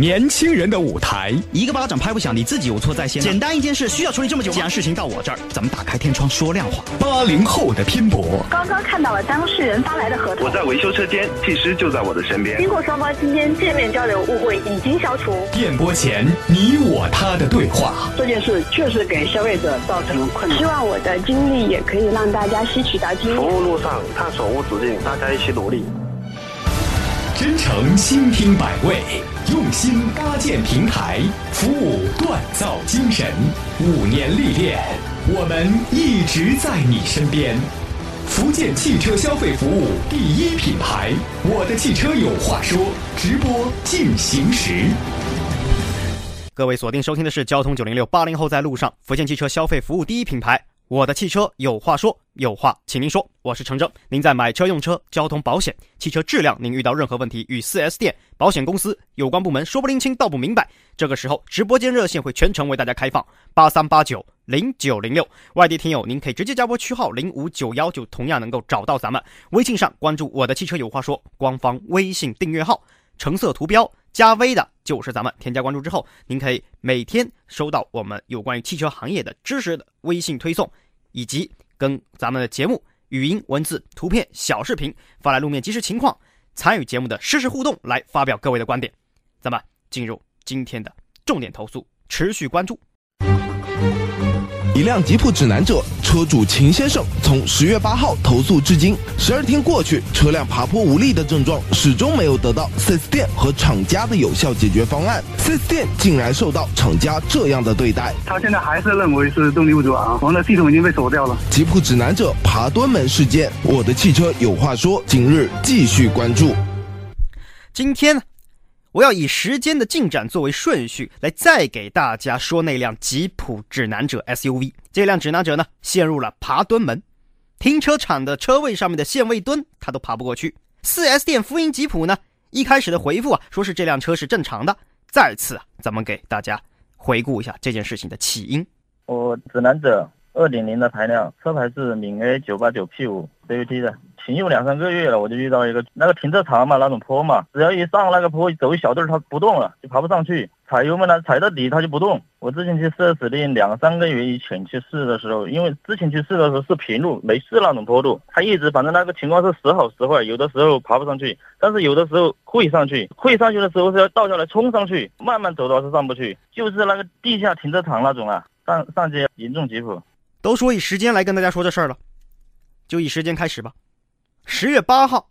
年轻人的舞台，一个巴掌拍不响，你自己有错在先。简单一件事需要处理这么久？既然事情到我这儿，咱们打开天窗说亮话。八零后的拼搏，刚刚看到了当事人发来的合同。我在维修车间，技师就在我的身边。经过双方今天见面交流，误会已经消除。电波前你我他的对话，这件事确实给消费者造成了困难。希望我的经历也可以让大家吸取到经验。服务路上探索无止境，大家一起努力。真诚倾听百味，用心搭建平台，服务锻造精神。五年历练，我们一直在你身边。福建汽车消费服务第一品牌，我的汽车有话说。直播进行时，各位锁定收听的是交通九零六八零后在路上，福建汽车消费服务第一品牌。我的汽车有话说，有话请您说。我是程正，您在买车、用车、交通保险、汽车质量，您遇到任何问题，与 4S 店、保险公司有关部门说不拎清、道不明白，这个时候直播间热线会全程为大家开放，八三八九零九零六。外地听友，您可以直接加拨区号零五九幺，就同样能够找到咱们。微信上关注“我的汽车有话说”官方微信订阅号，橙色图标。加微的就是咱们，添加关注之后，您可以每天收到我们有关于汽车行业的知识的微信推送，以及跟咱们的节目语音、文字、图片、小视频发来路面即时情况，参与节目的实时互动，来发表各位的观点。咱们进入今天的重点投诉，持续关注。一辆吉普指南者车主秦先生从十月八号投诉至今，十二天过去，车辆爬坡无力的症状始终没有得到 4S 店和厂家的有效解决方案。4S 店竟然受到厂家这样的对待，他现在还是认为是动力不足啊，我们的系统已经被锁掉了。吉普指南者爬墩门事件，我的汽车有话说，今日继续关注。今天呢？我要以时间的进展作为顺序，来再给大家说那辆吉普指南者 SUV。这辆指南者呢，陷入了爬墩门，停车场的车位上面的限位墩，它都爬不过去。4S 店福音吉普呢，一开始的回复啊，说是这辆车是正常的。再次啊，咱们给大家回顾一下这件事情的起因。我指南者2.0的排量，车牌是闽 A 989P5 CVT 的。停用两三个月了，我就遇到一个那个停车场嘛，那种坡嘛，只要一上那个坡，走一小段它不动了，就爬不上去。踩油门呢，踩到底它就不动。我之前去 4S 店两三个月以前去试的时候，因为之前去试的时候是平路，没试那种坡度，它一直反正那个情况是时好时坏，有的时候爬不上去，但是有的时候会上去，会上去的时候是要倒下来冲上去，慢慢走的话是上不去，就是那个地下停车场那种啊，上上街严重吉普。都说以时间来跟大家说这事儿了，就以时间开始吧。十月八号，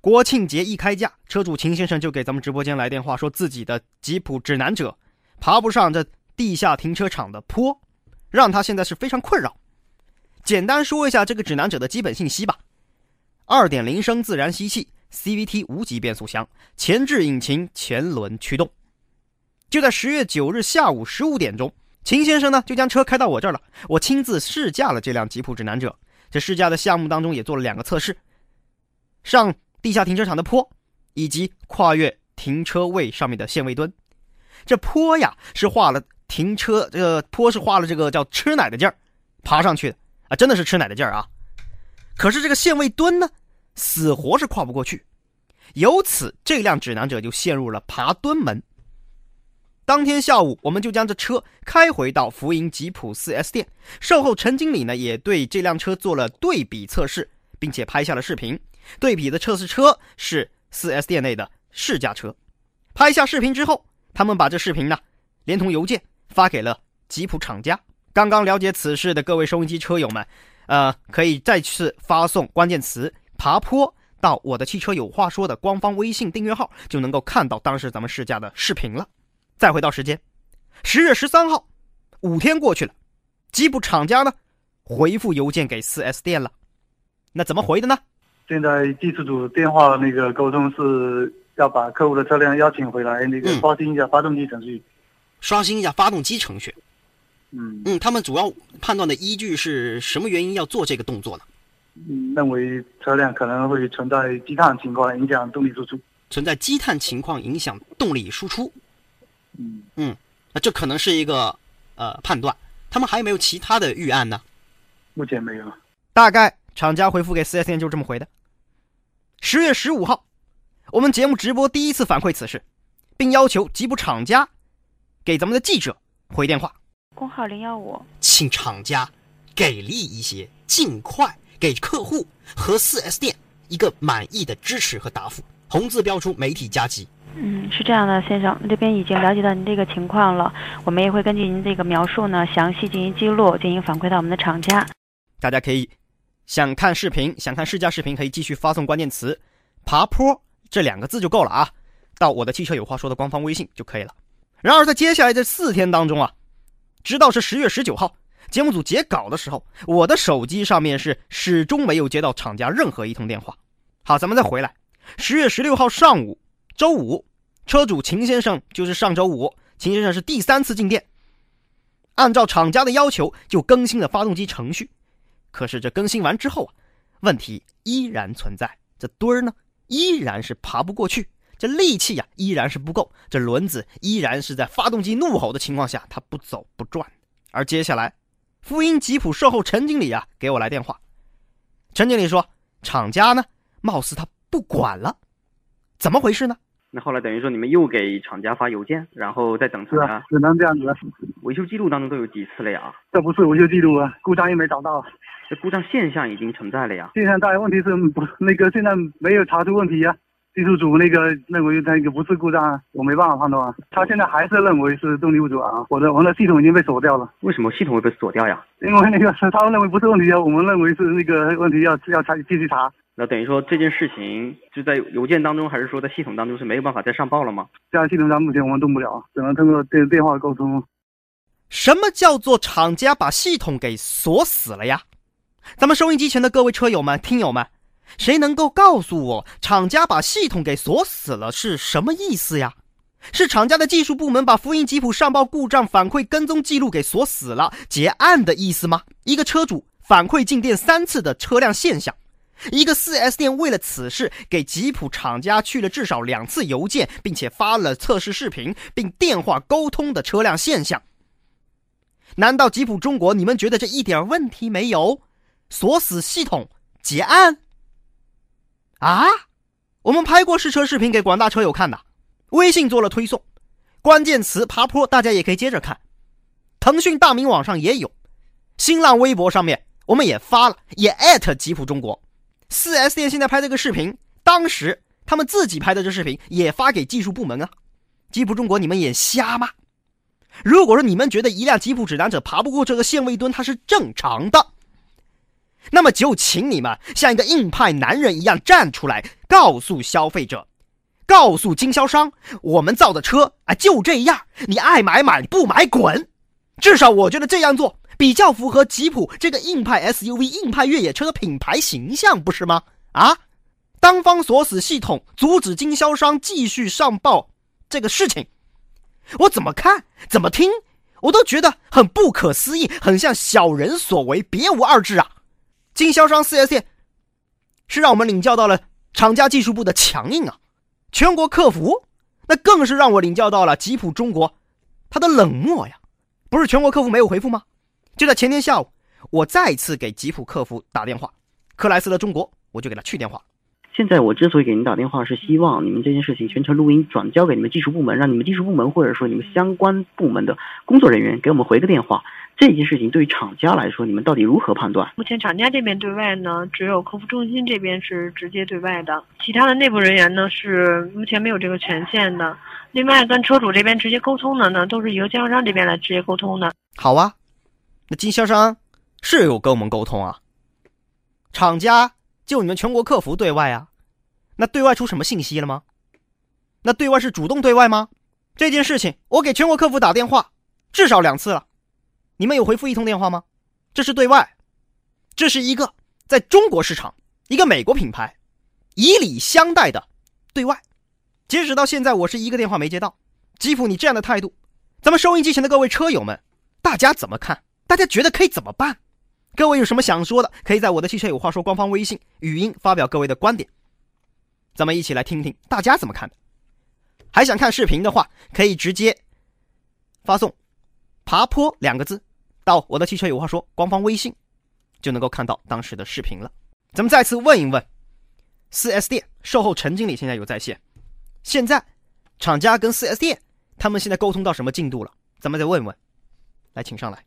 国庆节一开价，车主秦先生就给咱们直播间来电话，说自己的吉普指南者爬不上这地下停车场的坡，让他现在是非常困扰。简单说一下这个指南者的基本信息吧：二点零升自然吸气 CVT 无级变速箱，前置引擎，前轮驱动。就在十月九日下午十五点钟，秦先生呢就将车开到我这儿了，我亲自试驾了这辆吉普指南者。这试驾的项目当中也做了两个测试。上地下停车场的坡，以及跨越停车位上面的限位墩，这坡呀是画了停车，这个坡是画了这个叫吃奶的劲儿，爬上去的啊，真的是吃奶的劲儿啊。可是这个限位墩呢，死活是跨不过去，由此这辆指南者就陷入了爬墩门。当天下午，我们就将这车开回到福银吉普 4S 店，售后陈经理呢也对这辆车做了对比测试，并且拍下了视频。对比的测试车是 4S 店内的试驾车，拍下视频之后，他们把这视频呢，连同邮件发给了吉普厂家。刚刚了解此事的各位收音机车友们，呃，可以再次发送关键词“爬坡”到我的汽车有话说的官方微信订阅号，就能够看到当时咱们试驾的视频了。再回到时间，十月十三号，五天过去了，吉普厂家呢，回复邮件给四 S 店了，那怎么回的呢？现在技术组电话那个沟通是要把客户的车辆邀请回来，那个刷新一下发动机程序，刷新一下发动机程序。嗯嗯，他们主要判断的依据是什么原因要做这个动作呢？嗯，认为车辆可能会存在积碳情况影响动力输出，存在积碳情况影响动力输出。嗯嗯，那这可能是一个呃判断。他们还有没有其他的预案呢？目前没有。大概厂家回复给四 S 店就这么回的。十月十五号，我们节目直播第一次反馈此事，并要求吉普厂家给咱们的记者回电话。工号零幺五，请厂家给力一些，尽快给客户和 4S 店一个满意的支持和答复。红字标出媒体加急。嗯，是这样的，先生，这边已经了解到您这个情况了，我们也会根据您这个描述呢，详细进行记录，进行反馈到我们的厂家。大家可以想看视频，想看试驾视频，可以继续发送关键词“爬坡”这两个字就够了啊，到我的汽车有话说的官方微信就可以了。然而，在接下来这四天当中啊，直到是十月十九号节目组截稿的时候，我的手机上面是始终没有接到厂家任何一通电话。好，咱们再回来，十月十六号上午。周五，车主秦先生就是上周五，秦先生是第三次进店，按照厂家的要求就更新了发动机程序，可是这更新完之后啊，问题依然存在，这墩儿呢依然是爬不过去，这力气呀依然是不够，这轮子依然是在发动机怒吼的情况下它不走不转。而接下来，福音吉普售后陈经理啊给我来电话，陈经理说厂家呢貌似他不管了。怎么回事呢？那后来等于说你们又给厂家发邮件，然后再等厂家，只能这样子了。维修记录当中都有几次了呀？这不是维修记录啊，故障又没找到。这故障现象已经存在了呀。现象在，问题是不那个现在没有查出问题呀。技术组那个认为那个不是故障，我没办法判断啊。他现在还是认为是动力不足啊。我的我的系统已经被锁掉了。为什么系统会被锁掉呀？因为那个他们认为不是问题啊，我们认为是那个问题要要查继续查。那等于说这件事情就在邮件当中，还是说在系统当中是没有办法再上报了吗？在系统上目前我们动不了，只能通过电电话沟通。什么叫做厂家把系统给锁死了呀？咱们收音机前的各位车友们、听友们，谁能够告诉我厂家把系统给锁死了是什么意思呀？是厂家的技术部门把福音吉普上报故障反馈跟踪记录给锁死了，结案的意思吗？一个车主反馈进店三次的车辆现象。一个 4S 店为了此事给吉普厂家去了至少两次邮件，并且发了测试视频，并电话沟通的车辆现象。难道吉普中国你们觉得这一点问题没有？锁死系统结案？啊？我们拍过试车视频给广大车友看的，微信做了推送，关键词爬坡，大家也可以接着看。腾讯大明网上也有，新浪微博上面我们也发了，也艾特吉普中国。四 S 店现在拍这个视频，当时他们自己拍的这视频也发给技术部门啊。吉普中国，你们眼瞎吗？如果说你们觉得一辆吉普指南者爬不过这个限位墩，它是正常的，那么就请你们像一个硬派男人一样站出来，告诉消费者，告诉经销商，我们造的车啊就这样，你爱买买，不买滚。至少我觉得这样做。比较符合吉普这个硬派 SUV、硬派越野车的品牌形象，不是吗？啊，单方锁死系统，阻止经销商继续上报这个事情，我怎么看、怎么听，我都觉得很不可思议，很像小人所为，别无二致啊！经销商 4S 店是让我们领教到了厂家技术部的强硬啊，全国客服那更是让我领教到了吉普中国他的冷漠呀！不是全国客服没有回复吗？就在前天下午，我再次给吉普客服打电话，克莱斯勒中国，我就给他去电话。现在我之所以给您打电话，是希望你们这件事情全程录音转交给你们技术部门，让你们技术部门或者说你们相关部门的工作人员给我们回个电话。这件事情对于厂家来说，你们到底如何判断？目前厂家这边对外呢，只有客服中心这边是直接对外的，其他的内部人员呢是目前没有这个权限的。另外，跟车主这边直接沟通的呢，都是由经销商这边来直接沟通的。好啊。那经销商是有跟我们沟通啊，厂家就你们全国客服对外啊，那对外出什么信息了吗？那对外是主动对外吗？这件事情我给全国客服打电话至少两次了，你们有回复一通电话吗？这是对外，这是一个在中国市场一个美国品牌以礼相待的对外，截止到现在我是一个电话没接到。吉普，你这样的态度，咱们收音机前的各位车友们，大家怎么看？大家觉得可以怎么办？各位有什么想说的，可以在我的汽车有话说官方微信语音发表各位的观点，咱们一起来听听大家怎么看的。还想看视频的话，可以直接发送“爬坡”两个字到我的汽车有话说官方微信，就能够看到当时的视频了。咱们再次问一问，4S 店售后陈经理现在有在线？现在厂家跟 4S 店他们现在沟通到什么进度了？咱们再问问。来，请上来。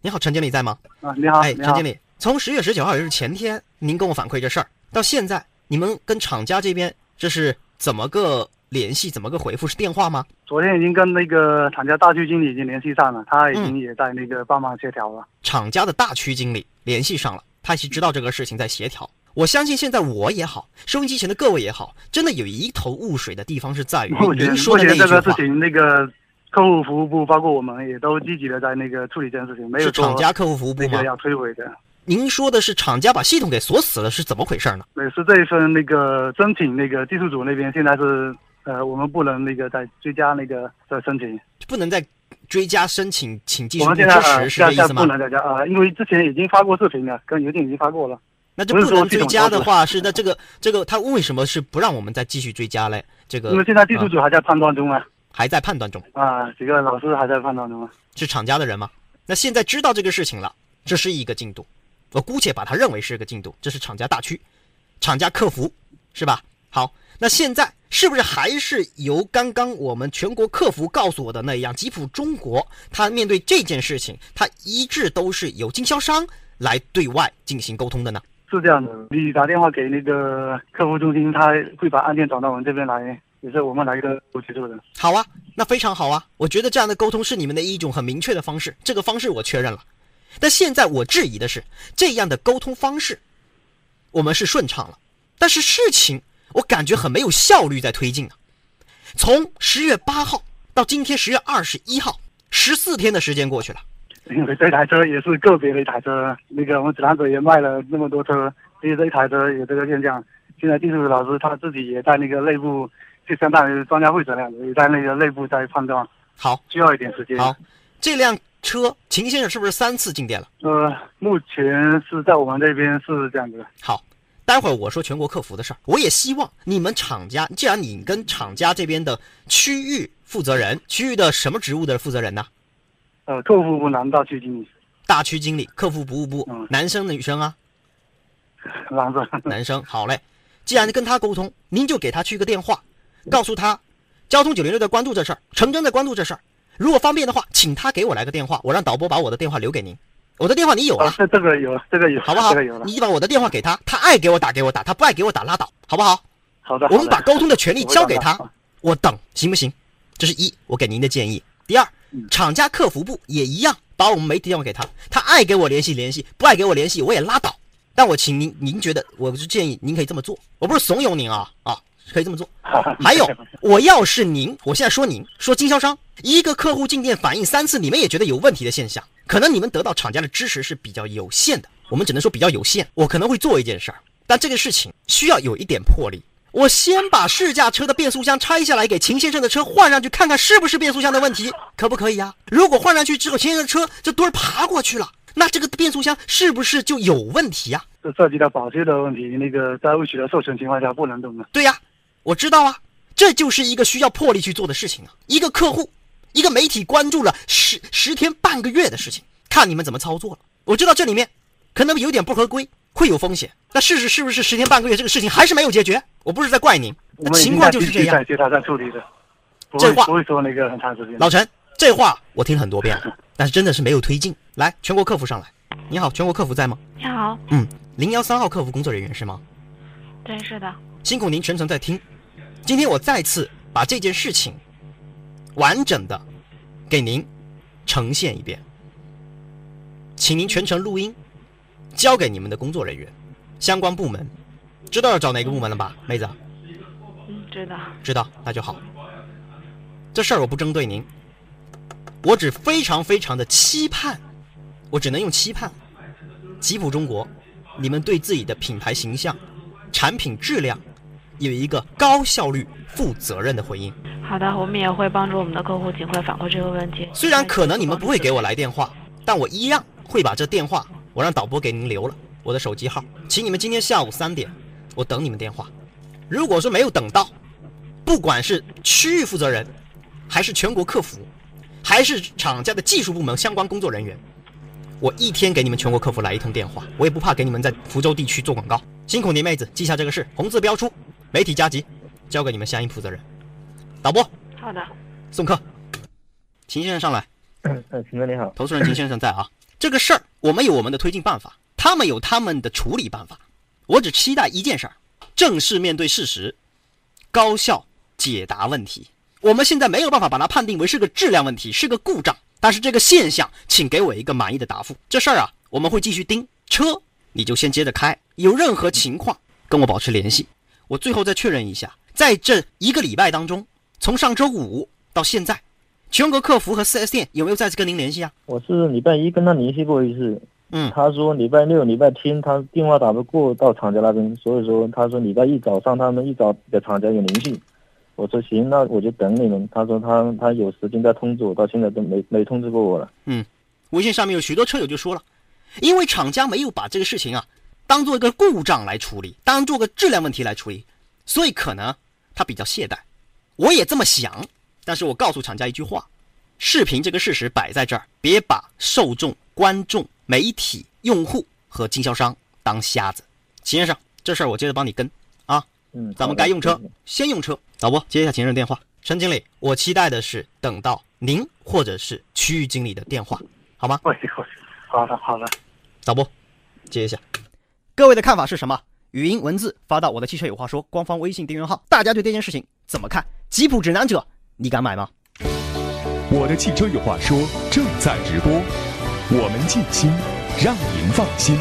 你好，陈经理在吗？啊，你好，哎，陈经理，从十月十九号，也就是前天，您跟我反馈这事儿，到现在，你们跟厂家这边这是怎么个联系，怎么个回复？是电话吗？昨天已经跟那个厂家大区经理已经联系上了，他已经也在那个帮忙协调了。厂家的大区经理联系上了，他是知道这个事情在协调。我相信现在我也好，收音机前的各位也好，真的有一头雾水的地方是在于您说的那个事。情，那个客户服务部包括我们也都积极的在那个处理这件事情，没有是厂家客户服务部吗那个要摧毁的。您说的是厂家把系统给锁死了，是怎么回事呢？对，是这一份那个申请，那个技术组那边现在是呃，我们不能那个再追加那个的申请。不能再追加申请，请技我术部支们现在是这意思吗不？能再加啊、呃，因为之前已经发过视频了，跟邮件已经发过了。那这不能追加的话，是那这个这个他为什么是不让我们再继续追加嘞？这个因为现在技术啊组还在判断中啊，还在判断中，啊，几个老师还在判断中啊。是厂家的人吗？那现在知道这个事情了，这是一个进度，我姑且把它认为是个进度，这是厂家大区，厂家客服是吧？好，那现在是不是还是由刚刚我们全国客服告诉我的那样，吉普中国它面对这件事情，它一致都是由经销商来对外进行沟通的呢？是这样的，你打电话给那个客服中心，他会把案件转到我们这边来，也是我们来个协助的。好啊，那非常好啊！我觉得这样的沟通是你们的一种很明确的方式，这个方式我确认了。但现在我质疑的是，这样的沟通方式，我们是顺畅了，但是事情我感觉很没有效率在推进啊。从十月八号到今天十月二十一号，十四天的时间过去了。因为这台车也是个别的一台车，那个我们指南者也卖了那么多车，其实这一台车有这个现象。现在技术老师他自己也在那个内部，就相当于专家会诊那样子，也在那个内部在判断，好，需要一点时间。好，这辆车秦先生是不是三次进店了？呃，目前是在我们这边是这样子。好，待会儿我说全国客服的事儿，我也希望你们厂家，既然你跟厂家这边的区域负责人，区域的什么职务的负责人呢？呃，客户部南大区经理，大区经理、客服服务部，男生女生啊？男生。男生，好嘞。既然跟他沟通，您就给他去个电话，告诉他，交通九零六在关注这事儿，陈真在关注这事儿。如果方便的话，请他给我来个电话，我让导播把我的电话留给您。我的电话你有了，啊这这个有，这个有，好不好这个有了？你把我的电话给他，他爱给我打给我打，他不爱给我打拉倒，好不好？好的。我们把沟通的权利交给他，我等行不行？这是一，我给您的建议。第二，厂家客服部也一样，把我们媒体电话给他，他爱给我联系联系，不爱给我联系我也拉倒。但我请您，您觉得我是建议您可以这么做，我不是怂恿您啊啊，可以这么做。还有，我要是您，我现在说您说经销商，一个客户进店反映三次，你们也觉得有问题的现象，可能你们得到厂家的支持是比较有限的，我们只能说比较有限。我可能会做一件事儿，但这个事情需要有一点魄力。我先把试驾车的变速箱拆下来，给秦先生的车换上去，看看是不是变速箱的问题，可不可以呀、如果换上去之后，秦先生的车这墩儿爬过去了，那这个变速箱是不是就有问题呀、这涉及到保修的问题，那个在未取得授权情况下不能动的。对呀、我知道啊，这就是一个需要魄力去做的事情啊。一个客户，一个媒体关注了十十天半个月的事情，看你们怎么操作了。我知道这里面可能有点不合规，会有风险。那事实是不是十天半个月这个事情还是没有解决？我不是在怪您，那情况就是这样在。接他在处理的，这话不会说那个很长时间。老陈，这话我听很多遍了，但是真的是没有推进。来，全国客服上来。你好，全国客服在吗？你好，嗯，零幺三号客服工作人员是吗？对，是的，辛苦您全程在听。今天我再次把这件事情完整的给您呈现一遍，请您全程录音，交给你们的工作人员、相关部门。知道要找哪个部门了吧，妹子？嗯，知道。知道，那就好。这事儿我不针对您，我只非常非常的期盼，我只能用期盼。吉普中国，你们对自己的品牌形象、产品质量有一个高效率、负责任的回应。好的，我们也会帮助我们的客户尽快反馈这个问题。虽然可能你们不会给我来电话，但我一样会把这电话我让导播给您留了我的手机号，请你们今天下午三点，我等你们电话。如果说没有等到，不管是区域负责人，还是全国客服，还是厂家的技术部门相关工作人员，我一天给你们全国客服来一通电话，我也不怕给你们在福州地区做广告。辛苦您妹子，记下这个事，红字标出，媒体加急，交给你们相应负责人。导播，好的，送客。秦先生上来。呃，秦哥你好，投诉人秦先生在啊。这个事儿我们有我们的推进办法，他们有他们的处理办法。我只期待一件事儿：正式面对事实，高效解答问题。我们现在没有办法把它判定为是个质量问题，是个故障。但是这个现象，请给我一个满意的答复。这事儿啊，我们会继续盯。车你就先接着开，有任何情况跟我保持联系。我最后再确认一下，在这一个礼拜当中，从上周五到现在，全国客服和 4S 店有没有再次跟您联系啊？我是礼拜一跟他联系过一次，嗯，他说礼拜六、礼拜天他电话打不过到厂家那边，所以说他说礼拜一早上他们一早给厂家有联系。我说行，那我就等你们。他说他他有时间再通知我，到现在都没没通知过我了。嗯，微信上面有许多车友就说了，因为厂家没有把这个事情啊当做一个故障来处理，当做个质量问题来处理，所以可能他比较懈怠。我也这么想，但是我告诉厂家一句话：视频这个事实摆在这儿，别把受众、观众、媒体、用户和经销商当瞎子。秦先生，这事儿我接着帮你跟啊。嗯，咱们该用车先用车。导播接一下秦先生电话。陈经理，我期待的是等到您或者是区域经理的电话，好吗？喂，好的，好的。导播，接一下。各位的看法是什么？语音、文字发到我的汽车有话说官方微信订阅号。大家对这件事情怎么看？吉普指南者，你敢买吗？我的汽车有话说正在直播，我们尽心，让您放心。